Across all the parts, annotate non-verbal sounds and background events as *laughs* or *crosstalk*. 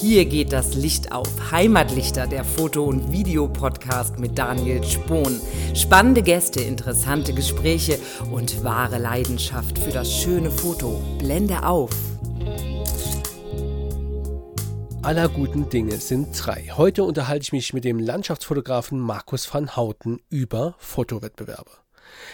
Hier geht das Licht auf. Heimatlichter, der Foto- und Videopodcast mit Daniel Spohn. Spannende Gäste, interessante Gespräche und wahre Leidenschaft für das schöne Foto. Blende auf. Aller guten Dinge sind drei. Heute unterhalte ich mich mit dem Landschaftsfotografen Markus van Houten über Fotowettbewerbe.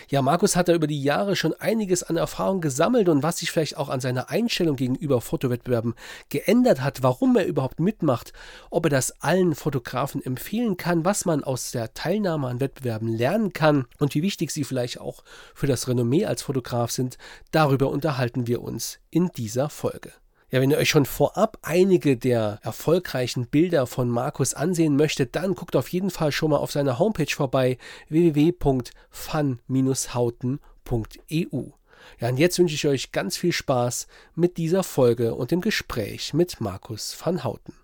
Ja, Markus hat da über die Jahre schon einiges an Erfahrung gesammelt und was sich vielleicht auch an seiner Einstellung gegenüber Fotowettbewerben geändert hat, warum er überhaupt mitmacht, ob er das allen Fotografen empfehlen kann, was man aus der Teilnahme an Wettbewerben lernen kann und wie wichtig sie vielleicht auch für das Renommee als Fotograf sind, darüber unterhalten wir uns in dieser Folge. Ja, wenn ihr euch schon vorab einige der erfolgreichen Bilder von Markus ansehen möchtet, dann guckt auf jeden Fall schon mal auf seiner Homepage vorbei www.fun-hauten.eu. Ja, und jetzt wünsche ich euch ganz viel Spaß mit dieser Folge und dem Gespräch mit Markus van Houten.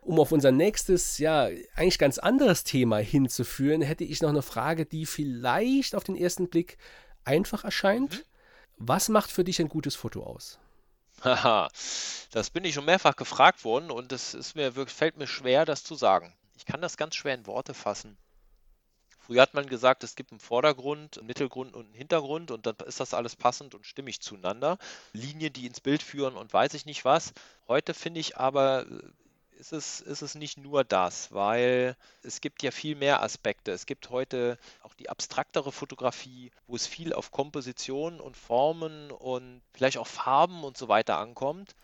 Um auf unser nächstes, ja, eigentlich ganz anderes Thema hinzuführen, hätte ich noch eine Frage, die vielleicht auf den ersten Blick einfach erscheint. Mhm. Was macht für dich ein gutes Foto aus? Haha, das bin ich schon mehrfach gefragt worden und es ist mir wirklich, fällt mir schwer, das zu sagen. Ich kann das ganz schwer in Worte fassen. Früher hat man gesagt, es gibt einen Vordergrund, einen Mittelgrund und einen Hintergrund und dann ist das alles passend und stimmig zueinander. Linien, die ins Bild führen und weiß ich nicht was. Heute finde ich aber, ist es, ist es nicht nur das, weil es gibt ja viel mehr Aspekte. Es gibt heute auch die abstraktere Fotografie, wo es viel auf Komposition und Formen und vielleicht auch Farben und so weiter ankommt.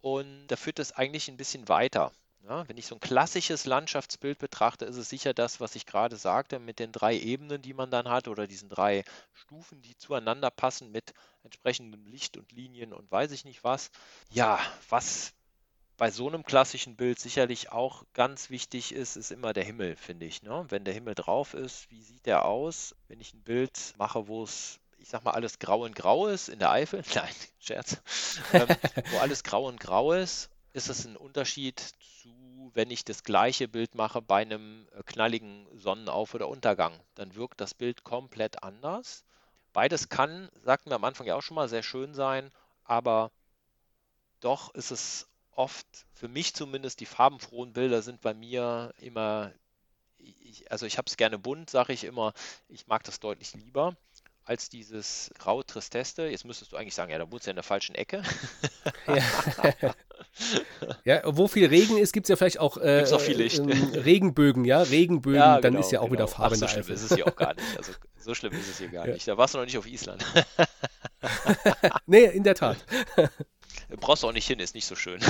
Und da führt es eigentlich ein bisschen weiter. Ja, wenn ich so ein klassisches Landschaftsbild betrachte, ist es sicher das, was ich gerade sagte, mit den drei Ebenen, die man dann hat, oder diesen drei Stufen, die zueinander passen mit entsprechendem Licht und Linien und weiß ich nicht was. Ja, was bei so einem klassischen Bild sicherlich auch ganz wichtig ist, ist immer der Himmel, finde ich. Ne? Wenn der Himmel drauf ist, wie sieht der aus? Wenn ich ein Bild mache, wo es, ich sag mal, alles grau und grau ist, in der Eifel, *laughs* nein, Scherz, ähm, wo alles grau und grau ist, ist es ein Unterschied zu, wenn ich das gleiche Bild mache bei einem äh, knalligen Sonnenauf- oder Untergang. Dann wirkt das Bild komplett anders. Beides kann, sagten wir am Anfang ja auch schon mal, sehr schön sein, aber doch ist es oft, für mich zumindest, die farbenfrohen Bilder sind bei mir immer, ich, also ich habe es gerne bunt, sage ich immer, ich mag das deutlich lieber als dieses graue Tristeste. Jetzt müsstest du eigentlich sagen, ja, da wohnst du ja in der falschen Ecke. Ja, *laughs* ja wo viel Regen ist, gibt es ja vielleicht auch, äh, auch viel Licht. Ähm, Regenbögen, ja, Regenbögen, ja, genau, dann ist ja auch genau. wieder Farbe Ach, so schlimm ist es hier auch gar nicht. Also *laughs* so schlimm ist es hier gar ja. nicht. Da warst du noch nicht auf Island. *laughs* nee, in der Tat. Brauchst du auch nicht hin, ist nicht so schön.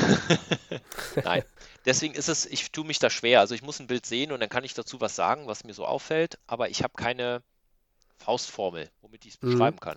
*laughs* Nein. Deswegen ist es, ich tue mich da schwer. Also ich muss ein Bild sehen und dann kann ich dazu was sagen, was mir so auffällt, aber ich habe keine Faustformel, womit ich es mhm. beschreiben kann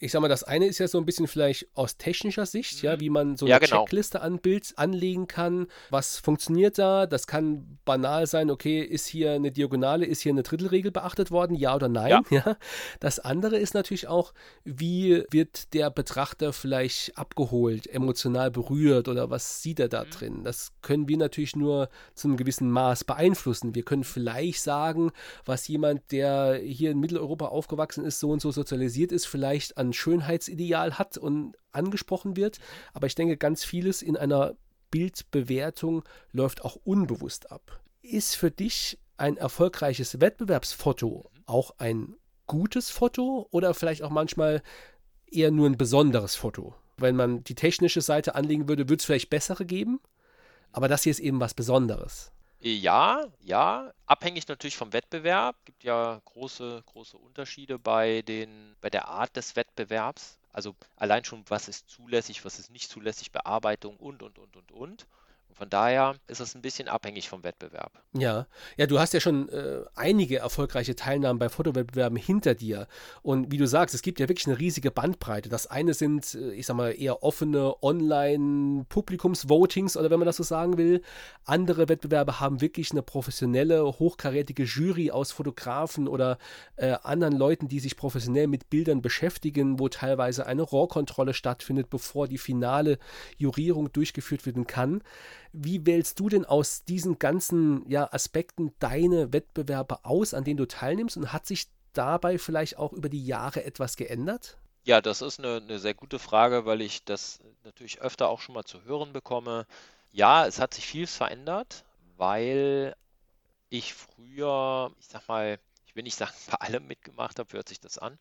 ich sag mal, das eine ist ja so ein bisschen vielleicht aus technischer Sicht, mhm. ja, wie man so eine ja, genau. Checkliste an Bild anlegen kann. Was funktioniert da? Das kann banal sein, okay, ist hier eine Diagonale, ist hier eine Drittelregel beachtet worden, ja oder nein? Ja. *laughs* ja. Das andere ist natürlich auch, wie wird der Betrachter vielleicht abgeholt, emotional berührt oder was sieht er da mhm. drin? Das können wir natürlich nur zu einem gewissen Maß beeinflussen. Wir können vielleicht sagen, was jemand, der hier in Mitteleuropa aufgewachsen ist, so und so sozialisiert ist, vielleicht an ein Schönheitsideal hat und angesprochen wird. Aber ich denke, ganz vieles in einer Bildbewertung läuft auch unbewusst ab. Ist für dich ein erfolgreiches Wettbewerbsfoto auch ein gutes Foto oder vielleicht auch manchmal eher nur ein besonderes Foto? Wenn man die technische Seite anlegen würde, würde es vielleicht bessere geben. Aber das hier ist eben was Besonderes. Ja, ja, abhängig natürlich vom Wettbewerb. Es gibt ja große, große Unterschiede bei, den, bei der Art des Wettbewerbs. Also allein schon, was ist zulässig, was ist nicht zulässig, Bearbeitung und, und, und, und, und. Von daher ist es ein bisschen abhängig vom Wettbewerb. Ja, ja, du hast ja schon äh, einige erfolgreiche Teilnahmen bei Fotowettbewerben hinter dir. Und wie du sagst, es gibt ja wirklich eine riesige Bandbreite. Das eine sind, äh, ich sag mal, eher offene Online-Publikumsvotings oder wenn man das so sagen will. Andere Wettbewerbe haben wirklich eine professionelle, hochkarätige Jury aus Fotografen oder äh, anderen Leuten, die sich professionell mit Bildern beschäftigen, wo teilweise eine Rohrkontrolle stattfindet, bevor die finale Jurierung durchgeführt werden kann. Wie wählst du denn aus diesen ganzen ja, Aspekten deine Wettbewerbe aus, an denen du teilnimmst? Und hat sich dabei vielleicht auch über die Jahre etwas geändert? Ja, das ist eine, eine sehr gute Frage, weil ich das natürlich öfter auch schon mal zu hören bekomme. Ja, es hat sich viel verändert, weil ich früher, ich sag mal, ich will nicht sagen, *laughs* bei allem mitgemacht habe, hört sich das an,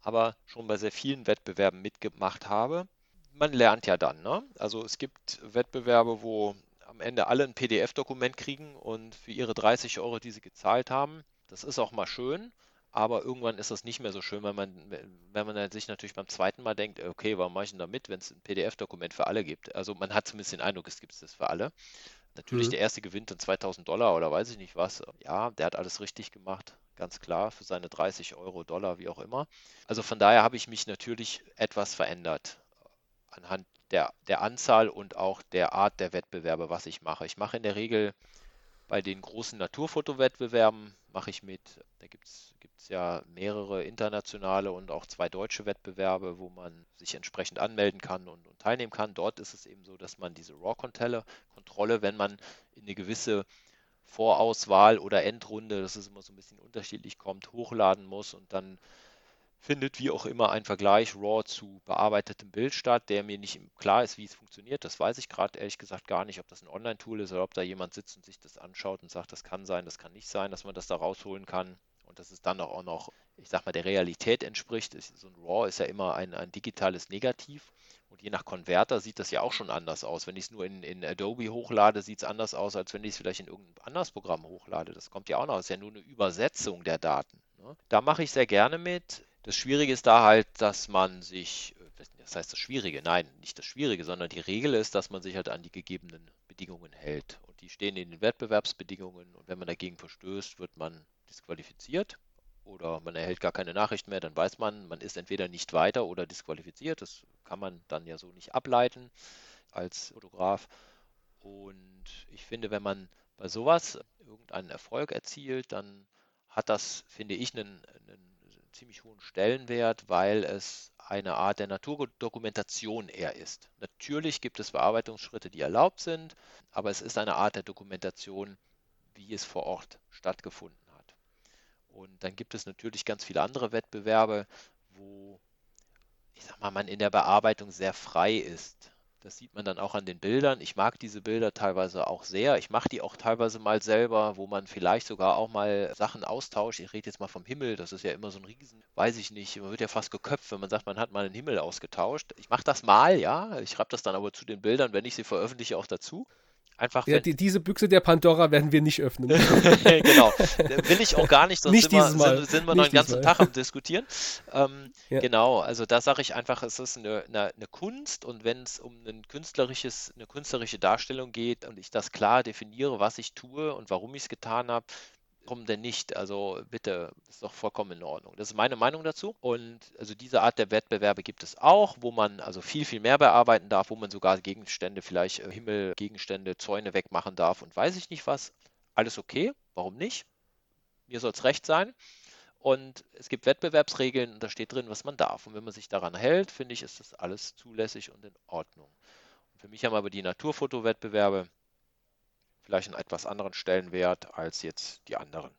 aber schon bei sehr vielen Wettbewerben mitgemacht habe. Man lernt ja dann, ne? Also es gibt Wettbewerbe, wo am Ende alle ein PDF-Dokument kriegen und für ihre 30 Euro, die sie gezahlt haben, das ist auch mal schön, aber irgendwann ist das nicht mehr so schön, weil man, wenn man sich natürlich beim zweiten Mal denkt, okay, warum mache ich denn da mit, wenn es ein PDF-Dokument für alle gibt? Also man hat zumindest den Eindruck, es gibt es für alle. Natürlich, mhm. der erste gewinnt dann 2000 Dollar oder weiß ich nicht was. Ja, der hat alles richtig gemacht, ganz klar, für seine 30 Euro, Dollar, wie auch immer. Also von daher habe ich mich natürlich etwas verändert anhand der, der Anzahl und auch der Art der Wettbewerbe, was ich mache. Ich mache in der Regel bei den großen Naturfotowettbewerben mache ich mit. Da gibt es ja mehrere internationale und auch zwei deutsche Wettbewerbe, wo man sich entsprechend anmelden kann und, und teilnehmen kann. Dort ist es eben so, dass man diese RAW-Kontrolle, wenn man in eine gewisse Vorauswahl oder Endrunde, das ist immer so ein bisschen unterschiedlich kommt, hochladen muss und dann findet wie auch immer ein Vergleich RAW zu bearbeitetem Bild statt, der mir nicht klar ist, wie es funktioniert. Das weiß ich gerade ehrlich gesagt gar nicht, ob das ein Online-Tool ist oder ob da jemand sitzt und sich das anschaut und sagt, das kann sein, das kann nicht sein, dass man das da rausholen kann und dass es dann auch noch, ich sag mal, der Realität entspricht. So ein RAW ist ja immer ein, ein digitales Negativ und je nach Konverter sieht das ja auch schon anders aus. Wenn ich es nur in, in Adobe hochlade, sieht es anders aus, als wenn ich es vielleicht in irgendein anderes Programm hochlade. Das kommt ja auch noch, das ist ja nur eine Übersetzung der Daten. Ne? Da mache ich sehr gerne mit. Das Schwierige ist da halt, dass man sich, äh, das heißt das Schwierige, nein, nicht das Schwierige, sondern die Regel ist, dass man sich halt an die gegebenen Bedingungen hält. Und die stehen in den Wettbewerbsbedingungen und wenn man dagegen verstößt, wird man disqualifiziert oder man erhält gar keine Nachricht mehr, dann weiß man, man ist entweder nicht weiter oder disqualifiziert. Das kann man dann ja so nicht ableiten als Fotograf. Und ich finde, wenn man bei sowas irgendeinen Erfolg erzielt, dann hat das, finde ich, einen, einen ziemlich hohen Stellenwert, weil es eine Art der Naturdokumentation eher ist. Natürlich gibt es Bearbeitungsschritte, die erlaubt sind, aber es ist eine Art der Dokumentation, wie es vor Ort stattgefunden hat. Und dann gibt es natürlich ganz viele andere Wettbewerbe, wo ich sag mal, man in der Bearbeitung sehr frei ist. Das sieht man dann auch an den Bildern. Ich mag diese Bilder teilweise auch sehr. Ich mache die auch teilweise mal selber, wo man vielleicht sogar auch mal Sachen austauscht. Ich rede jetzt mal vom Himmel, das ist ja immer so ein Riesen, weiß ich nicht, man wird ja fast geköpft, wenn man sagt, man hat mal einen Himmel ausgetauscht. Ich mache das mal, ja. Ich schreibe das dann aber zu den Bildern, wenn ich sie veröffentliche, auch dazu. Einfach ja, die, diese Büchse der Pandora werden wir nicht öffnen. *laughs* genau. Will ich auch gar nicht, sonst nicht sind, wir, sind, sind, wir noch den ganzen Mal. Tag am Diskutieren. Ähm, ja. Genau, also da sage ich einfach, es ist eine, eine, eine Kunst und wenn es um ein künstlerisches, eine künstlerische Darstellung geht und ich das klar definiere, was ich tue und warum ich es getan habe, warum denn nicht? Also bitte, ist doch vollkommen in Ordnung. Das ist meine Meinung dazu. Und also diese Art der Wettbewerbe gibt es auch, wo man also viel, viel mehr bearbeiten darf, wo man sogar Gegenstände, vielleicht äh, Himmelgegenstände, Zäune wegmachen darf und weiß ich nicht was. Alles okay, warum nicht? Mir soll es recht sein. Und es gibt Wettbewerbsregeln und da steht drin, was man darf. Und wenn man sich daran hält, finde ich, ist das alles zulässig und in Ordnung. Und für mich haben aber die Naturfotowettbewerbe vielleicht einen etwas anderen Stellenwert als jetzt die anderen.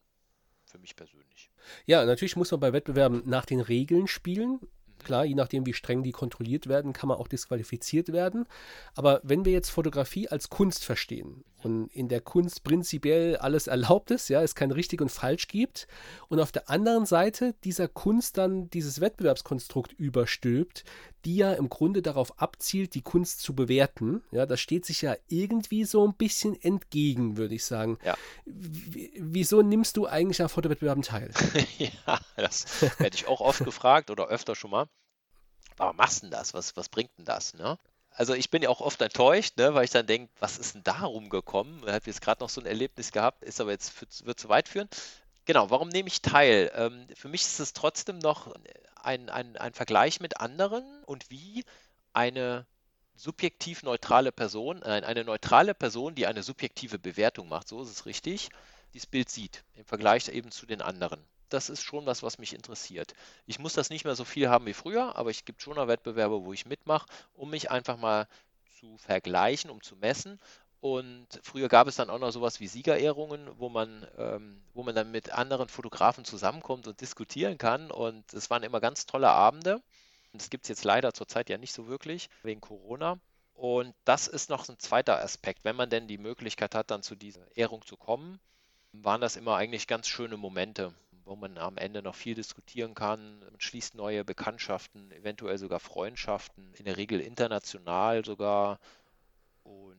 Für mich persönlich. Ja, natürlich muss man bei Wettbewerben nach den Regeln spielen. Klar, je nachdem, wie streng die kontrolliert werden, kann man auch disqualifiziert werden. Aber wenn wir jetzt Fotografie als Kunst verstehen und in der Kunst prinzipiell alles erlaubt ist, ja, es kein richtig und falsch gibt und auf der anderen Seite dieser Kunst dann dieses Wettbewerbskonstrukt überstülpt, die ja im Grunde darauf abzielt, die Kunst zu bewerten, ja, das steht sich ja irgendwie so ein bisschen entgegen, würde ich sagen. Ja. Wieso nimmst du eigentlich an Fotowettbewerben teil? *laughs* ja, das werde ich auch oft gefragt oder öfter schon mal. Warum machst du denn das? Was, was bringt denn das? Ne? Also ich bin ja auch oft enttäuscht, ne, weil ich dann denke, was ist denn da rumgekommen? Ich habe jetzt gerade noch so ein Erlebnis gehabt, ist aber jetzt für, wird zu weit führen. Genau, warum nehme ich teil? Ähm, für mich ist es trotzdem noch ein, ein, ein Vergleich mit anderen und wie eine subjektiv neutrale Person, äh, eine neutrale Person, die eine subjektive Bewertung macht, so ist es richtig, dieses Bild sieht im Vergleich eben zu den anderen das ist schon was, was mich interessiert. Ich muss das nicht mehr so viel haben wie früher, aber es gibt schon noch Wettbewerbe, wo ich mitmache, um mich einfach mal zu vergleichen, um zu messen. Und früher gab es dann auch noch sowas wie Siegerehrungen, wo man, ähm, wo man dann mit anderen Fotografen zusammenkommt und diskutieren kann. Und es waren immer ganz tolle Abende. Das gibt es jetzt leider zurzeit ja nicht so wirklich, wegen Corona. Und das ist noch ein zweiter Aspekt. Wenn man denn die Möglichkeit hat, dann zu dieser Ehrung zu kommen, waren das immer eigentlich ganz schöne Momente, wo man am Ende noch viel diskutieren kann. Man schließt neue Bekanntschaften, eventuell sogar Freundschaften, in der Regel international sogar. Und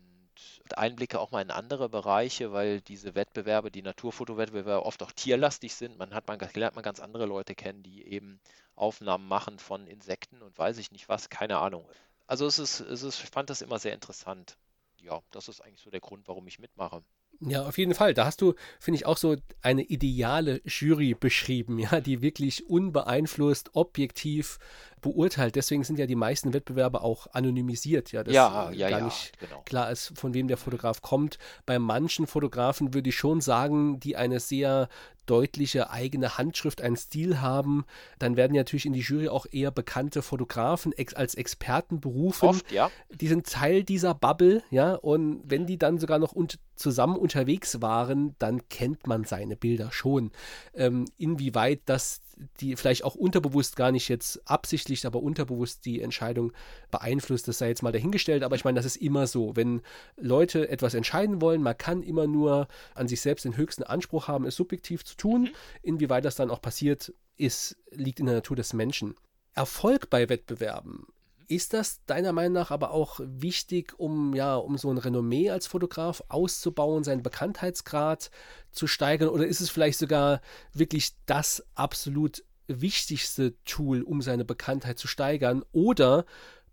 Einblicke auch mal in andere Bereiche, weil diese Wettbewerbe, die Naturfotowettbewerbe oft auch tierlastig sind. Man hat man lernt man ganz andere Leute kennen, die eben Aufnahmen machen von Insekten und weiß ich nicht was, keine Ahnung. Also es ist, es ist, ich fand das immer sehr interessant. Ja, das ist eigentlich so der Grund, warum ich mitmache. Ja, auf jeden Fall. Da hast du, finde ich, auch so eine ideale Jury beschrieben, ja, die wirklich unbeeinflusst, objektiv beurteilt. Deswegen sind ja die meisten Wettbewerbe auch anonymisiert, ja, dass ja, ja, gar ja, nicht genau. klar ist, von wem der Fotograf kommt. Bei manchen Fotografen würde ich schon sagen, die eine sehr deutliche eigene Handschrift, einen Stil haben, dann werden ja natürlich in die Jury auch eher bekannte Fotografen ex als Experten berufen. Oft, ja. Die sind Teil dieser Bubble, ja, und wenn die dann sogar noch un zusammen unterwegs waren, dann kennt man seine Bilder schon. Ähm, inwieweit das die vielleicht auch unterbewusst gar nicht jetzt absichtlich, aber unterbewusst die Entscheidung beeinflusst, das sei jetzt mal dahingestellt. Aber ich meine, das ist immer so. Wenn Leute etwas entscheiden wollen, man kann immer nur an sich selbst den höchsten Anspruch haben, es subjektiv zu tun. Mhm. Inwieweit das dann auch passiert, ist, liegt in der Natur des Menschen. Erfolg bei Wettbewerben ist das deiner Meinung nach aber auch wichtig, um ja, um so ein Renommee als Fotograf auszubauen, seinen Bekanntheitsgrad zu steigern? Oder ist es vielleicht sogar wirklich das absolut wichtigste Tool, um seine Bekanntheit zu steigern? Oder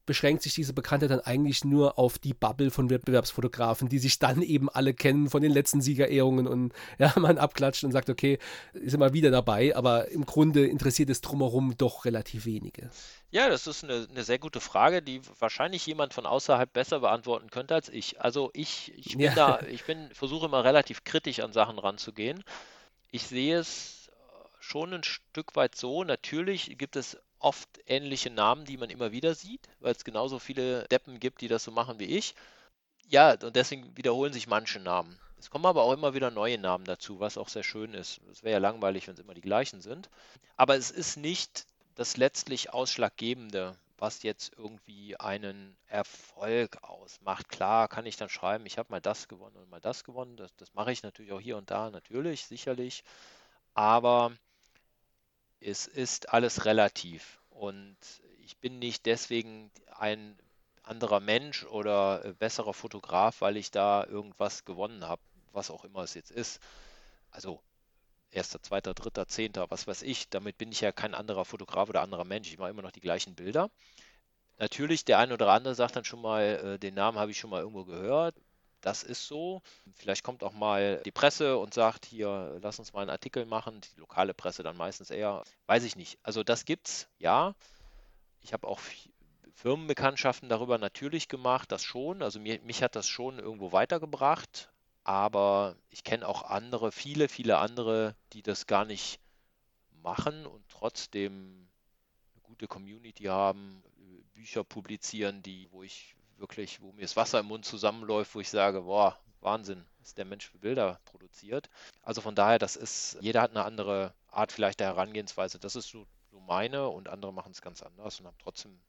beschränkt sich diese Bekanntheit dann eigentlich nur auf die Bubble von Wettbewerbsfotografen, die sich dann eben alle kennen von den letzten Siegerehrungen und *laughs* ja, man abklatscht und sagt, okay, ist immer wieder dabei, aber im Grunde interessiert es drumherum doch relativ wenige. Ja, das ist eine, eine sehr gute Frage, die wahrscheinlich jemand von außerhalb besser beantworten könnte als ich. Also ich, ich bin ja. da, ich bin, versuche immer relativ kritisch an Sachen ranzugehen. Ich sehe es schon ein Stück weit so. Natürlich gibt es oft ähnliche Namen, die man immer wieder sieht, weil es genauso viele Deppen gibt, die das so machen wie ich. Ja, und deswegen wiederholen sich manche Namen. Es kommen aber auch immer wieder neue Namen dazu, was auch sehr schön ist. Es wäre ja langweilig, wenn es immer die gleichen sind. Aber es ist nicht das letztlich Ausschlaggebende, was jetzt irgendwie einen Erfolg ausmacht. Klar kann ich dann schreiben, ich habe mal das gewonnen und mal das gewonnen. Das, das mache ich natürlich auch hier und da, natürlich, sicherlich. Aber es ist alles relativ und ich bin nicht deswegen ein anderer Mensch oder äh, besserer Fotograf, weil ich da irgendwas gewonnen habe, was auch immer es jetzt ist. Also erster, zweiter, dritter, zehnter, was weiß ich. Damit bin ich ja kein anderer Fotograf oder anderer Mensch. Ich mache immer noch die gleichen Bilder. Natürlich, der eine oder andere sagt dann schon mal, äh, den Namen habe ich schon mal irgendwo gehört. Das ist so. Vielleicht kommt auch mal die Presse und sagt, hier, lass uns mal einen Artikel machen. Die lokale Presse dann meistens eher. Weiß ich nicht. Also das gibt's, ja. Ich habe auch Firmenbekanntschaften darüber natürlich gemacht, das schon. Also mir, mich hat das schon irgendwo weitergebracht. Aber ich kenne auch andere, viele, viele andere, die das gar nicht machen und trotzdem eine gute Community haben, Bücher publizieren, die, wo ich wirklich, wo mir das Wasser im Mund zusammenläuft, wo ich sage, boah, Wahnsinn, was der Mensch für Bilder produziert. Also von daher, das ist, jeder hat eine andere Art vielleicht der Herangehensweise. Das ist so, so meine und andere machen es ganz anders und haben trotzdem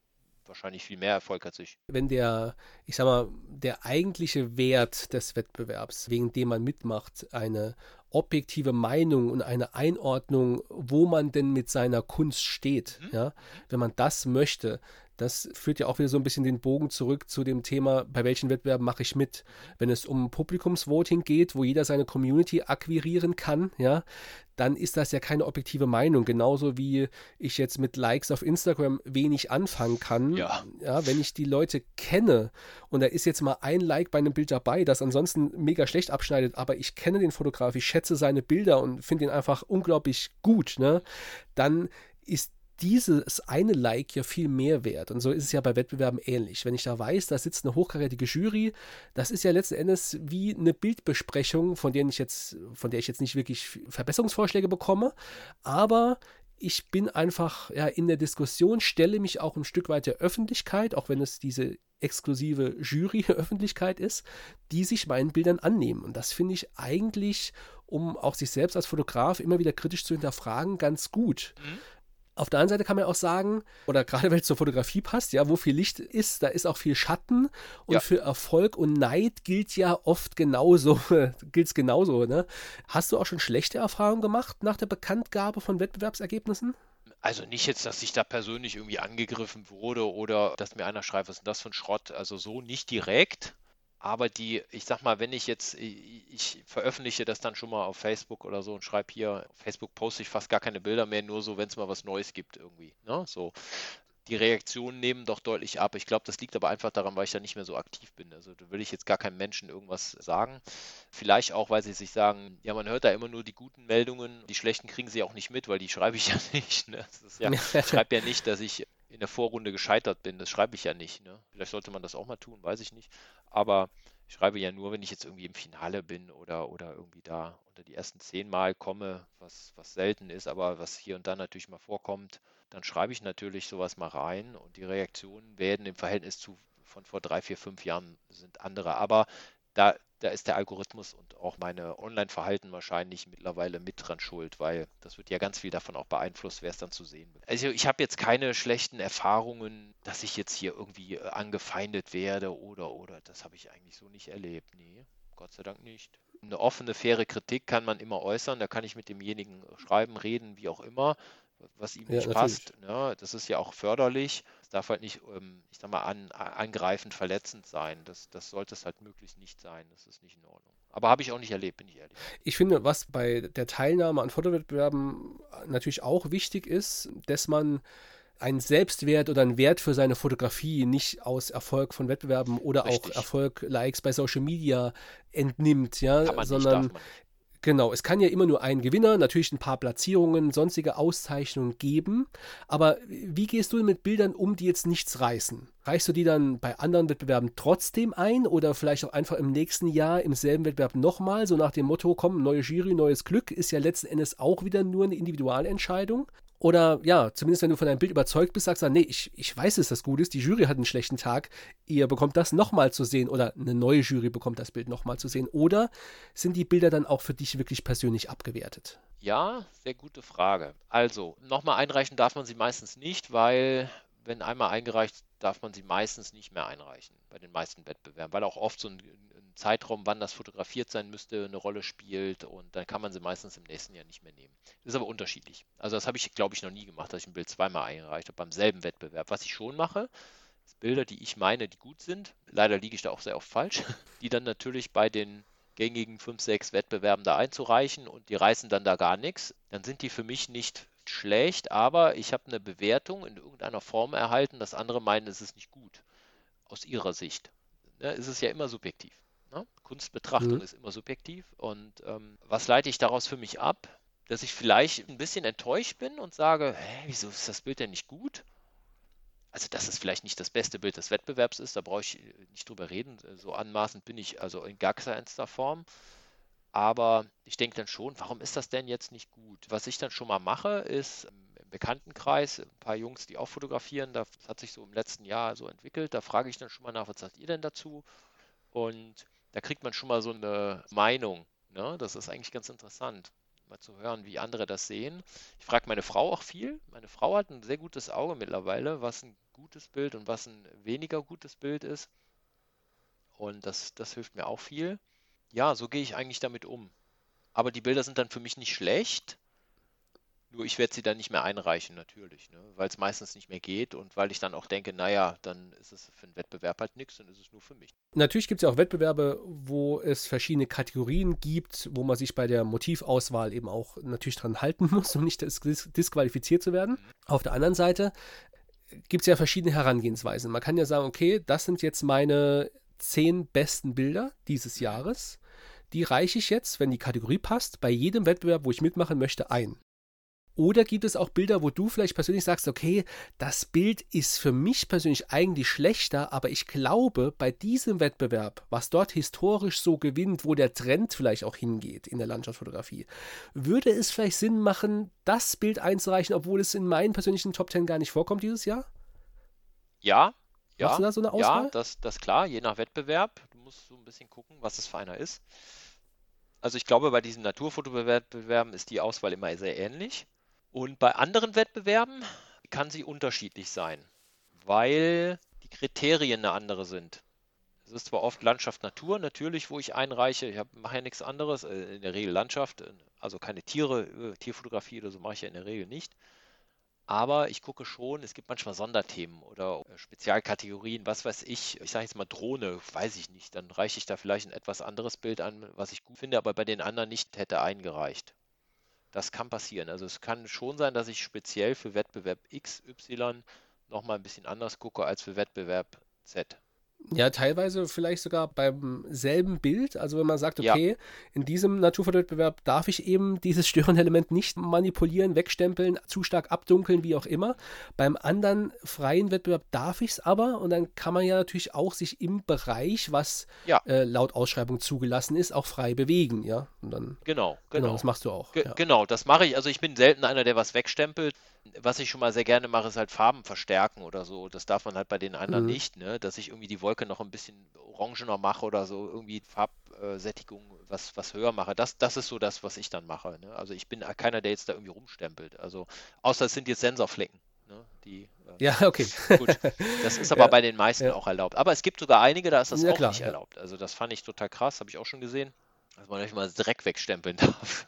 wahrscheinlich viel mehr Erfolg als ich. Wenn der, ich sag mal, der eigentliche Wert des Wettbewerbs, wegen dem man mitmacht, eine objektive Meinung und eine Einordnung, wo man denn mit seiner Kunst steht, mhm. ja, wenn man das möchte, das führt ja auch wieder so ein bisschen den Bogen zurück zu dem Thema, bei welchen Wettbewerben mache ich mit. Wenn es um Publikumsvoting geht, wo jeder seine Community akquirieren kann, ja, dann ist das ja keine objektive Meinung. Genauso wie ich jetzt mit Likes auf Instagram wenig anfangen kann. Ja. ja. Wenn ich die Leute kenne und da ist jetzt mal ein Like bei einem Bild dabei, das ansonsten mega schlecht abschneidet, aber ich kenne den Fotograf, ich schätze seine Bilder und finde ihn einfach unglaublich gut, ne, dann ist dieses eine Like ja viel mehr wert. Und so ist es ja bei Wettbewerben ähnlich. Wenn ich da weiß, da sitzt eine hochkarätige Jury, das ist ja letzten Endes wie eine Bildbesprechung, von der ich jetzt, von der ich jetzt nicht wirklich Verbesserungsvorschläge bekomme, aber ich bin einfach ja, in der Diskussion, stelle mich auch ein Stück weit der Öffentlichkeit, auch wenn es diese exklusive Jury-Öffentlichkeit *laughs* ist, die sich meinen Bildern annehmen. Und das finde ich eigentlich, um auch sich selbst als Fotograf immer wieder kritisch zu hinterfragen, ganz gut. Mhm Auf der anderen Seite kann man auch sagen, oder gerade *laughs* wenn es zur Fotografie passt, ja, wo viel Licht ist, da ist auch viel Schatten. Und ja. für Erfolg und Neid gilt ja oft genauso, *laughs* gilt es genauso, ne? Hast du auch schon schlechte Erfahrungen gemacht nach der Bekanntgabe von Wettbewerbsergebnissen? Also nicht jetzt, dass ich da persönlich irgendwie angegriffen wurde oder dass mir einer schreibt, was ist denn das für ein Schrott? Also so nicht direkt. Aber die, ich sag mal, wenn ich jetzt, ich veröffentliche das dann schon mal auf Facebook oder so und schreibe hier, auf Facebook poste ich fast gar keine Bilder mehr, nur so, wenn es mal was Neues gibt irgendwie. Ne? So. Die Reaktionen nehmen doch deutlich ab. Ich glaube, das liegt aber einfach daran, weil ich da nicht mehr so aktiv bin. Also da will ich jetzt gar keinem Menschen irgendwas sagen. Vielleicht auch, weil sie sich sagen, ja, man hört da immer nur die guten Meldungen, die schlechten kriegen sie auch nicht mit, weil die schreibe ich *laughs* ja nicht. Ne? Ja, ich schreibe ja nicht, dass ich in der Vorrunde gescheitert bin. Das schreibe ich ja nicht. Ne? Vielleicht sollte man das auch mal tun, weiß ich nicht. Aber ich schreibe ja nur, wenn ich jetzt irgendwie im Finale bin oder, oder irgendwie da unter die ersten zehn Mal komme, was, was selten ist, aber was hier und da natürlich mal vorkommt, dann schreibe ich natürlich sowas mal rein und die Reaktionen werden im Verhältnis zu von vor drei, vier, fünf Jahren sind andere. Aber da, da ist der Algorithmus und auch meine Online-Verhalten wahrscheinlich mittlerweile mit dran schuld, weil das wird ja ganz viel davon auch beeinflusst, wer es dann zu sehen wird. Also ich habe jetzt keine schlechten Erfahrungen, dass ich jetzt hier irgendwie äh, angefeindet werde oder oder das habe ich eigentlich so nicht erlebt. Nee, Gott sei Dank nicht. Eine offene, faire Kritik kann man immer äußern, da kann ich mit demjenigen schreiben, reden, wie auch immer was ihm nicht ja, passt. Ne? Das ist ja auch förderlich. Es darf halt nicht, ähm, ich sag mal, an, angreifend, verletzend sein. Das, das sollte es halt möglichst nicht sein. Das ist nicht in Ordnung. Aber habe ich auch nicht erlebt, bin ich ehrlich. Ich finde, was bei der Teilnahme an Fotowettbewerben natürlich auch wichtig ist, dass man einen Selbstwert oder einen Wert für seine Fotografie nicht aus Erfolg von Wettbewerben oder Richtig. auch Erfolg, Likes bei Social Media entnimmt, ja, sondern nicht, Genau, es kann ja immer nur einen Gewinner, natürlich ein paar Platzierungen, sonstige Auszeichnungen geben. Aber wie gehst du mit Bildern um, die jetzt nichts reißen? Reichst du die dann bei anderen Wettbewerben trotzdem ein oder vielleicht auch einfach im nächsten Jahr im selben Wettbewerb nochmal, so nach dem Motto, komm, neue Jury, neues Glück, ist ja letzten Endes auch wieder nur eine Individualentscheidung? Oder ja, zumindest wenn du von deinem Bild überzeugt bist, sagst du, nee, ich, ich weiß, dass das gut ist, die Jury hat einen schlechten Tag, ihr bekommt das nochmal zu sehen oder eine neue Jury bekommt das Bild nochmal zu sehen. Oder sind die Bilder dann auch für dich wirklich persönlich abgewertet? Ja, sehr gute Frage. Also, nochmal einreichen darf man sie meistens nicht, weil wenn einmal eingereicht, darf man sie meistens nicht mehr einreichen bei den meisten Wettbewerben, weil auch oft so ein, ein, Zeitraum, wann das fotografiert sein müsste, eine Rolle spielt und dann kann man sie meistens im nächsten Jahr nicht mehr nehmen. Das ist aber unterschiedlich. Also das habe ich, glaube ich, noch nie gemacht, dass ich ein Bild zweimal eingereicht habe beim selben Wettbewerb. Was ich schon mache, ist Bilder, die ich meine, die gut sind. Leider liege ich da auch sehr oft falsch, *laughs* die dann natürlich bei den gängigen 5, 6 Wettbewerben da einzureichen und die reißen dann da gar nichts, dann sind die für mich nicht schlecht, aber ich habe eine Bewertung in irgendeiner Form erhalten, dass andere meinen, es ist nicht gut. Aus ihrer Sicht. Ne, ist es ja immer subjektiv. Ne? Kunstbetrachtung mhm. ist immer subjektiv. Und ähm, was leite ich daraus für mich ab? Dass ich vielleicht ein bisschen enttäuscht bin und sage, hä, wieso ist das Bild denn nicht gut? Also, dass es vielleicht nicht das beste Bild des Wettbewerbs ist, da brauche ich nicht drüber reden. So anmaßend bin ich also in gar keiner Form. Aber ich denke dann schon, warum ist das denn jetzt nicht gut? Was ich dann schon mal mache, ist im Bekanntenkreis ein paar Jungs, die auch fotografieren, das hat sich so im letzten Jahr so entwickelt, da frage ich dann schon mal nach, was sagt ihr denn dazu? Und da kriegt man schon mal so eine Meinung. Ne? Das ist eigentlich ganz interessant, mal zu hören, wie andere das sehen. Ich frage meine Frau auch viel. Meine Frau hat ein sehr gutes Auge mittlerweile, was ein gutes Bild und was ein weniger gutes Bild ist. Und das, das hilft mir auch viel ja, so gehe ich eigentlich damit um. Aber die Bilder sind dann für mich nicht schlecht. Nur ich werde sie dann nicht mehr einreichen, natürlich, ne? weil es meistens nicht mehr geht und weil ich dann auch denke, naja, dann ist es für einen Wettbewerb halt nichts, dann ist es nur für mich. Natürlich gibt es ja auch Wettbewerbe, wo es verschiedene Kategorien gibt, wo man sich bei der Motivauswahl eben auch natürlich dran halten *laughs* muss, um nicht dis disqualifiziert zu werden. Mhm. Auf der anderen Seite gibt es ja verschiedene Herangehensweisen. Man kann ja sagen, okay, das sind jetzt meine zehn besten Bilder dieses Jahres. Die reiche ich jetzt, wenn die Kategorie passt, bei jedem Wettbewerb, wo ich mitmachen möchte, ein. Oder gibt es auch Bilder, wo du vielleicht persönlich sagst, okay, das Bild ist für mich persönlich eigentlich schlechter, aber ich glaube, bei diesem Wettbewerb, was dort historisch so gewinnt, wo der Trend vielleicht auch hingeht in der Landschaftsfotografie, würde es vielleicht Sinn machen, das Bild einzureichen, obwohl es in meinen persönlichen Top Ten gar nicht vorkommt dieses Jahr? Ja, ja, Machst du da so eine Auswahl? Ja, das, das klar, je nach Wettbewerb. Du musst so ein bisschen gucken, was es für einer ist. Also ich glaube, bei diesen Naturfotowettbewerben ist die Auswahl immer sehr ähnlich. Und bei anderen Wettbewerben kann sie unterschiedlich sein, weil die Kriterien eine andere sind. Es ist zwar oft Landschaft Natur, natürlich, wo ich einreiche. Ich mache ja nichts anderes, äh, in der Regel Landschaft, äh, also keine Tiere, äh, Tierfotografie oder so mache ich ja in der Regel nicht. Aber ich gucke schon, es gibt manchmal Sonderthemen oder Spezialkategorien, was weiß ich. Ich sage jetzt mal Drohne, weiß ich nicht. Dann reiche ich da vielleicht ein etwas anderes Bild an, was ich gut finde, aber bei den anderen nicht hätte eingereicht. Das kann passieren. Also es kann schon sein, dass ich speziell für Wettbewerb XY nochmal ein bisschen anders gucke als für Wettbewerb Z. Ja, teilweise vielleicht sogar beim selben Bild. Also wenn man sagt, okay, ja. in diesem Naturfotowettbewerb darf ich eben dieses Störenelement nicht manipulieren, wegstempeln, zu stark abdunkeln, wie auch immer. Beim anderen freien Wettbewerb darf ich es aber und dann kann man ja natürlich auch sich im Bereich, was ja. äh, laut Ausschreibung zugelassen ist, auch frei bewegen, ja. Und dann, genau, genau, genau. Das machst du auch. Ge ja. Genau, das mache ich. Also ich bin selten einer, der was wegstempelt was ich schon mal sehr gerne mache, ist halt Farben verstärken oder so. Das darf man halt bei den anderen mhm. nicht, ne? Dass ich irgendwie die Wolke noch ein bisschen orangener mache oder so, irgendwie Farbsättigung was, was höher mache. Das, das ist so das, was ich dann mache. Ne? Also ich bin keiner, der jetzt da irgendwie rumstempelt. Also außer es sind jetzt Sensorflecken. Ne? Die, äh, ja, okay. Gut. Das *laughs* ist aber ja. bei den meisten ja. auch erlaubt. Aber es gibt sogar einige, da ist das ja, auch klar, nicht erlaubt. Also das fand ich total krass, habe ich auch schon gesehen. Dass man nicht mal Dreck wegstempeln *laughs* darf.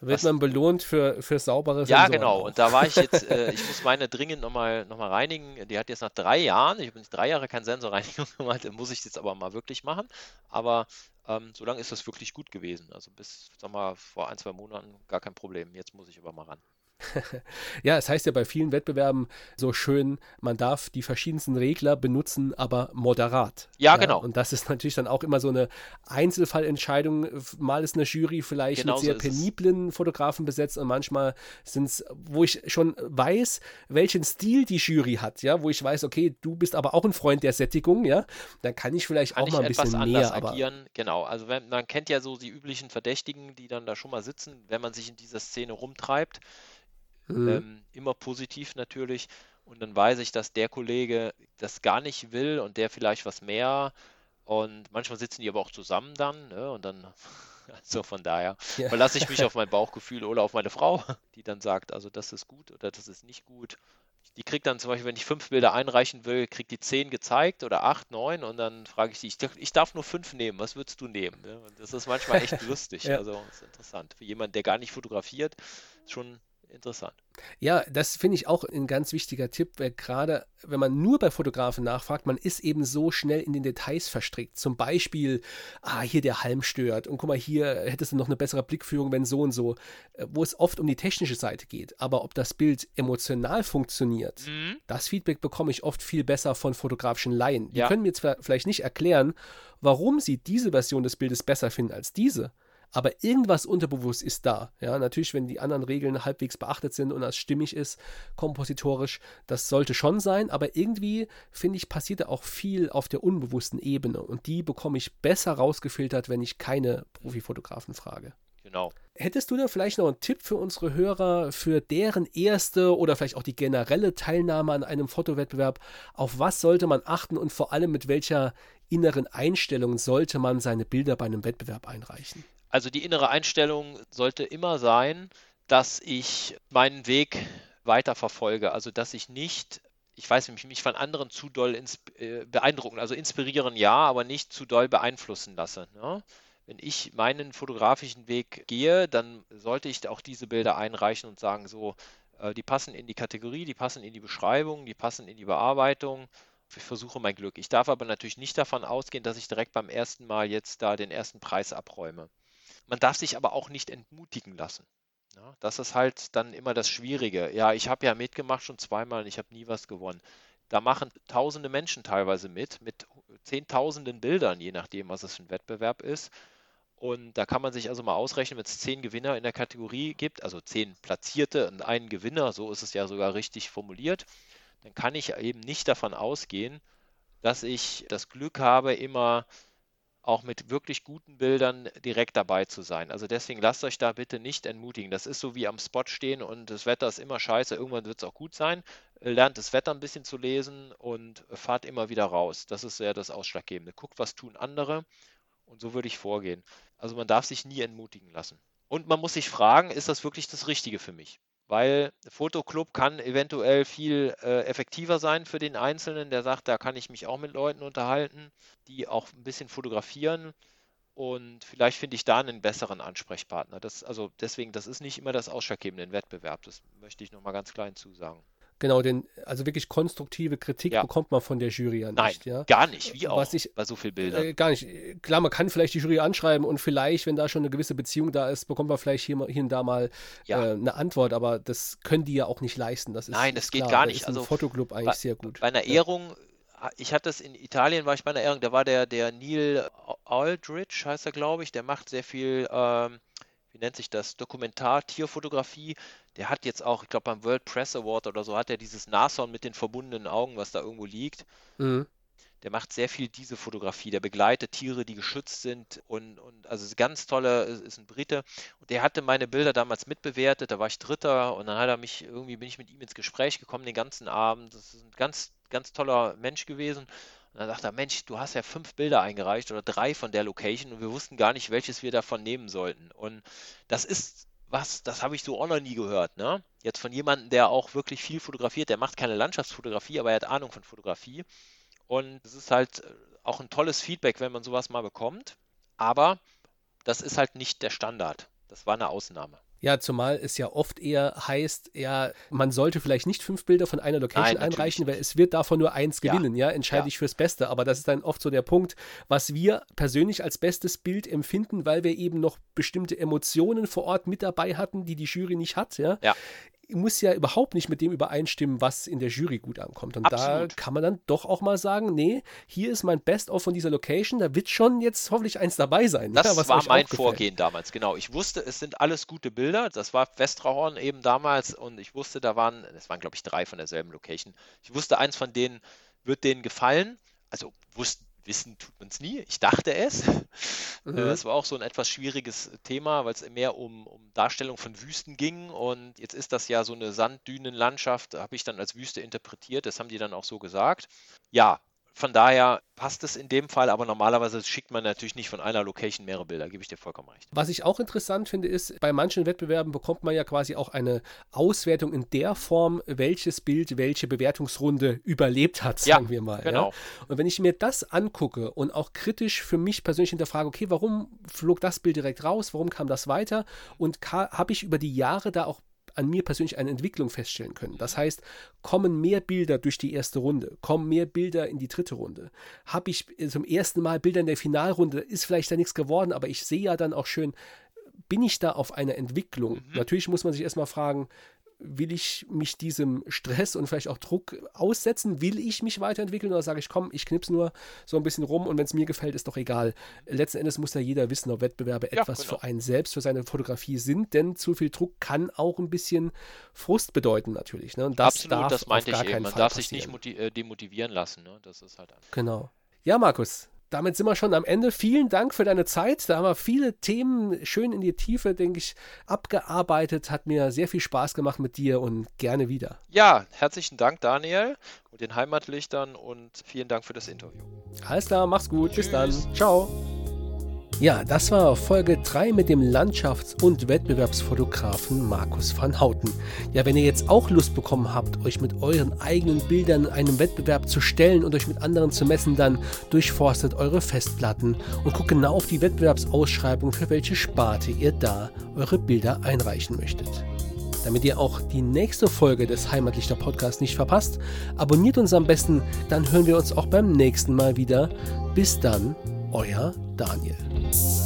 Wird man belohnt für, für saubere Sensoren. Ja, genau. Und da war ich jetzt, *laughs* äh, ich muss meine dringend nochmal noch mal reinigen. Die hat jetzt nach drei Jahren, ich habe jetzt drei Jahre keine Sensorreinigung *laughs* gemacht, muss ich jetzt aber mal wirklich machen. Aber ähm, so lange ist das wirklich gut gewesen. Also bis, sag mal, vor ein, zwei Monaten gar kein Problem. Jetzt muss ich aber mal ran. *laughs* ja, es heißt ja bei vielen Wettbewerben so schön, man darf die verschiedensten Regler benutzen, aber moderat. Ja, ja, genau. Und das ist natürlich dann auch immer so eine Einzelfallentscheidung. Mal ist eine Jury vielleicht genau mit sehr so peniblen Fotografen besetzt und manchmal sind es, wo ich schon weiß, welchen Stil die Jury hat, ja, wo ich weiß, okay, du bist aber auch ein Freund der Sättigung, ja, dann kann ich vielleicht kann auch ich mal ein bisschen näher agieren. Genau, also wenn, man kennt ja so die üblichen Verdächtigen, die dann da schon mal sitzen, wenn man sich in dieser Szene rumtreibt mhm. ähm, immer positiv natürlich. Und dann weiß ich, dass der Kollege das gar nicht will und der vielleicht was mehr. Und manchmal sitzen die aber auch zusammen dann. Ne? Und dann, *laughs* also von daher, ja. verlasse ich mich auf mein Bauchgefühl oder auf meine Frau, *laughs* die dann sagt, also das ist gut oder das ist nicht gut. Die kriegt dann zum Beispiel, wenn ich fünf Bilder einreichen will, kriegt die zehn gezeigt oder acht, neun und dann frage ich sie, ich, ich darf nur fünf nehmen, was würdest du nehmen? Ne? das ist manchmal echt *laughs* lustig. ja. Also ist interessant. Für jemanden, der gar nicht fotografiert, schon interessant. Ja, das finde ich auch ein ganz wichtiger Tipp, weil gerade wenn man nur bei Fotografen nachfragt, man ist eben so schnell in den Details verstrickt. Zum Beispiel, ah, hier der Halm stört und guck mal, hier hättest du noch eine bessere Blickführung, wenn so und so, äh, wo es oft um die technische Seite geht. Aber ob das Bild emotional funktioniert, mhm. das Feedback bekomme ich oft viel besser von fotografischen Laien. Die ja. können mir zwar vielleicht nicht erklären, warum sie diese Version des Bildes besser finden als diese aber irgendwas unterbewusst ist da. Ja, natürlich, wenn die anderen Regeln halbwegs beachtet sind und das stimmig ist, kompositorisch, das sollte schon sein, aber irgendwie, finde ich, passiert da auch viel auf der unbewussten Ebene und die bekomme ich besser rausgefiltert, wenn ich keine Profifotografen frage. Genau. Hättest du da vielleicht noch einen Tipp für unsere Hörer, für deren erste oder vielleicht auch die generelle Teilnahme an einem Fotowettbewerb? Auf was sollte man achten und vor allem mit welcher inneren Einstellung sollte man seine Bilder bei einem Wettbewerb einreichen? Also die innere Einstellung sollte immer sein, dass ich meinen Weg weiter verfolge. Also dass ich nicht, ich weiß nicht, mich von anderen zu doll äh, beeindrucken, also inspirieren ja, aber nicht zu doll beeinflussen lasse. Ne? Wenn ich meinen fotografischen Weg gehe, dann sollte ich auch diese Bilder einreichen und sagen, so, äh, die passen in die Kategorie, die passen in die Beschreibung, die passen in die Bearbeitung. Ich versuche mein Glück. Ich darf aber natürlich nicht davon ausgehen, dass ich direkt beim ersten Mal jetzt da den ersten Preis abräume. Man darf sich aber auch nicht entmutigen lassen. Ja, das ist halt dann immer das Schwierige. Ja, ich habe ja mitgemacht schon zweimal und ich habe nie was gewonnen. Da machen tausende Menschen teilweise mit, mit zehntausenden Bildern, je nachdem, was es für ein Wettbewerb ist. Und da kann man sich also mal ausrechnen, wenn es zehn Gewinner in der Kategorie gibt, also zehn Platzierte und einen Gewinner, so ist es ja sogar richtig formuliert, dann kann ich eben nicht davon ausgehen, dass ich das Glück habe, immer auch mit wirklich guten Bildern direkt dabei zu sein. Also deswegen lasst euch da bitte nicht entmutigen. Das ist so wie am Spot stehen und das Wetter ist immer scheiße. Irgendwann wird es auch gut sein. Lernt das Wetter ein bisschen zu lesen und fahrt immer wieder raus. Das ist sehr das Ausschlaggebende. Guckt, was tun andere und so würde ich vorgehen. Also man darf sich nie entmutigen lassen. Und man muss sich fragen, ist das wirklich das Richtige für mich? Weil Fotoclub kann eventuell viel äh, effektiver sein für den Einzelnen, der sagt, da kann ich mich auch mit Leuten unterhalten, die auch ein bisschen fotografieren und vielleicht finde ich da einen besseren Ansprechpartner. Das, also deswegen, das ist nicht immer das Ausschlaggebende Wettbewerb, das möchte ich nochmal ganz klar hinzusagen. Genau, denn also wirklich konstruktive Kritik ja. bekommt man von der Jury ja nicht. Nein, ja? gar nicht. Wie auch Was ich, bei so vielen Bildern. Äh, gar nicht. Klar, man kann vielleicht die Jury anschreiben und vielleicht, wenn da schon eine gewisse Beziehung da ist, bekommt man vielleicht hier, hier und da mal ja. äh, eine Antwort. Aber das können die ja auch nicht leisten. Das ist, Nein, das ist geht klar. gar nicht. Da ist also Fotoclub eigentlich bei, sehr gut. Bei einer Ehrung ich hatte es in Italien, war ich bei einer Ehrung, da war der, der Neil Aldrich, heißt er, glaube ich, der macht sehr viel ähm, wie nennt sich das, Dokumentar-Tierfotografie. Der hat jetzt auch, ich glaube beim World Press Award oder so, hat er dieses Nashorn mit den verbundenen Augen, was da irgendwo liegt. Mhm. Der macht sehr viel diese Fotografie. Der begleitet Tiere, die geschützt sind und, und also ist ganz tolle, ist ein Brite. Und der hatte meine Bilder damals mitbewertet. Da war ich Dritter und dann hat er mich irgendwie bin ich mit ihm ins Gespräch gekommen den ganzen Abend. Das ist ein ganz ganz toller Mensch gewesen. Und dann dachte er, Mensch, du hast ja fünf Bilder eingereicht oder drei von der Location und wir wussten gar nicht, welches wir davon nehmen sollten. Und das ist was, das habe ich so auch noch nie gehört, ne? Jetzt von jemandem, der auch wirklich viel fotografiert, der macht keine Landschaftsfotografie, aber er hat Ahnung von Fotografie. Und es ist halt äh, auch ein tolles Feedback, wenn man sowas mal bekommt. Aber das ist halt nicht der Standard. Das war eine Ausnahme. Ja, zumal es ja oft eher heißt, ja, man sollte vielleicht nicht fünf Bilder von einer Location Nein, einreichen, weil es wird davon nur eins gewinnen, ja, ja? entscheide ja. ich fürs Beste. Aber das ist dann oft so der Punkt, was wir persönlich als bestes Bild empfinden, weil wir eben noch bestimmte Emotionen vor Ort mit dabei hatten, die die Jury nicht hat, ja. ja muss ja überhaupt nicht mit dem übereinstimmen, was in der Jury gut ankommt. Und Absolut. da kann man dann doch auch mal sagen, nee, hier ist mein Best-of von dieser Location, da wird schon jetzt hoffentlich eins dabei sein. Das ja, war mein Vorgehen damals, genau. Ich wusste, es sind alles gute Bilder. Das war Westrahorn eben damals und ich wusste, da waren, es waren glaube ich drei von derselben Location. Ich wusste, eins von denen wird denen gefallen. Also wussten wissen tut man es nie. Ich dachte es. Mhm. Es war auch so ein etwas schwieriges Thema, weil es mehr um, um Darstellung von Wüsten ging. Und jetzt ist das ja so eine Sanddünenlandschaft, habe ich dann als Wüste interpretiert. Das haben die dann auch so gesagt. Ja, von daher passt es in dem Fall, aber normalerweise schickt man natürlich nicht von einer Location mehrere Bilder, gebe ich dir vollkommen recht. Was ich auch interessant finde, ist, bei manchen Wettbewerben bekommt man ja quasi auch eine Auswertung in der Form, welches Bild welche Bewertungsrunde überlebt hat, sagen ja, wir mal. Genau. Ja? Und wenn ich mir das angucke und auch kritisch für mich persönlich hinterfrage, okay, warum flog das Bild direkt raus, warum kam das weiter und habe ich über die Jahre da auch an mir persönlich eine Entwicklung feststellen können. Das heißt, kommen mehr Bilder durch die erste Runde, kommen mehr Bilder in die dritte Runde. Habe ich zum ersten Mal Bilder in der Finalrunde, ist vielleicht da nichts geworden, aber ich sehe ja dann auch schön, bin ich da auf einer Entwicklung? Mhm. Natürlich muss man sich erstmal fragen, will ich mich diesem Stress und vielleicht auch Druck aussetzen? Will ich mich weiterentwickeln oder sage ich, komm, ich knipse nur so ein bisschen rum und wenn es mir gefällt, ist doch egal. Letzten Endes muss ja jeder wissen, ob Wettbewerbe ja, etwas genau. für einen selbst, für seine Fotografie sind, denn zu viel Druck kann auch ein bisschen Frust bedeuten natürlich. Ne? Und das Absolut, darf das meinte ich eben. Man Fall darf passieren. sich nicht demotivieren lassen. Ne? Das ist halt einfach. Genau. Ja, Markus, damit sind wir schon am Ende. Vielen Dank für deine Zeit. Da haben wir viele Themen schön in die Tiefe, denke ich, abgearbeitet. Hat mir sehr viel Spaß gemacht mit dir und gerne wieder. Ja, herzlichen Dank, Daniel und den Heimatlichtern und vielen Dank für das Interview. Alles klar, mach's gut. Tschüss. Bis dann. Ciao. Ja, das war Folge 3 mit dem Landschafts- und Wettbewerbsfotografen Markus van Houten. Ja, wenn ihr jetzt auch Lust bekommen habt, euch mit euren eigenen Bildern einem Wettbewerb zu stellen und euch mit anderen zu messen, dann durchforstet eure Festplatten und guckt genau auf die Wettbewerbsausschreibung, für welche Sparte ihr da eure Bilder einreichen möchtet. Damit ihr auch die nächste Folge des Heimatlichter Podcasts nicht verpasst, abonniert uns am besten, dann hören wir uns auch beim nächsten Mal wieder. Bis dann, euer Daniel. Bye.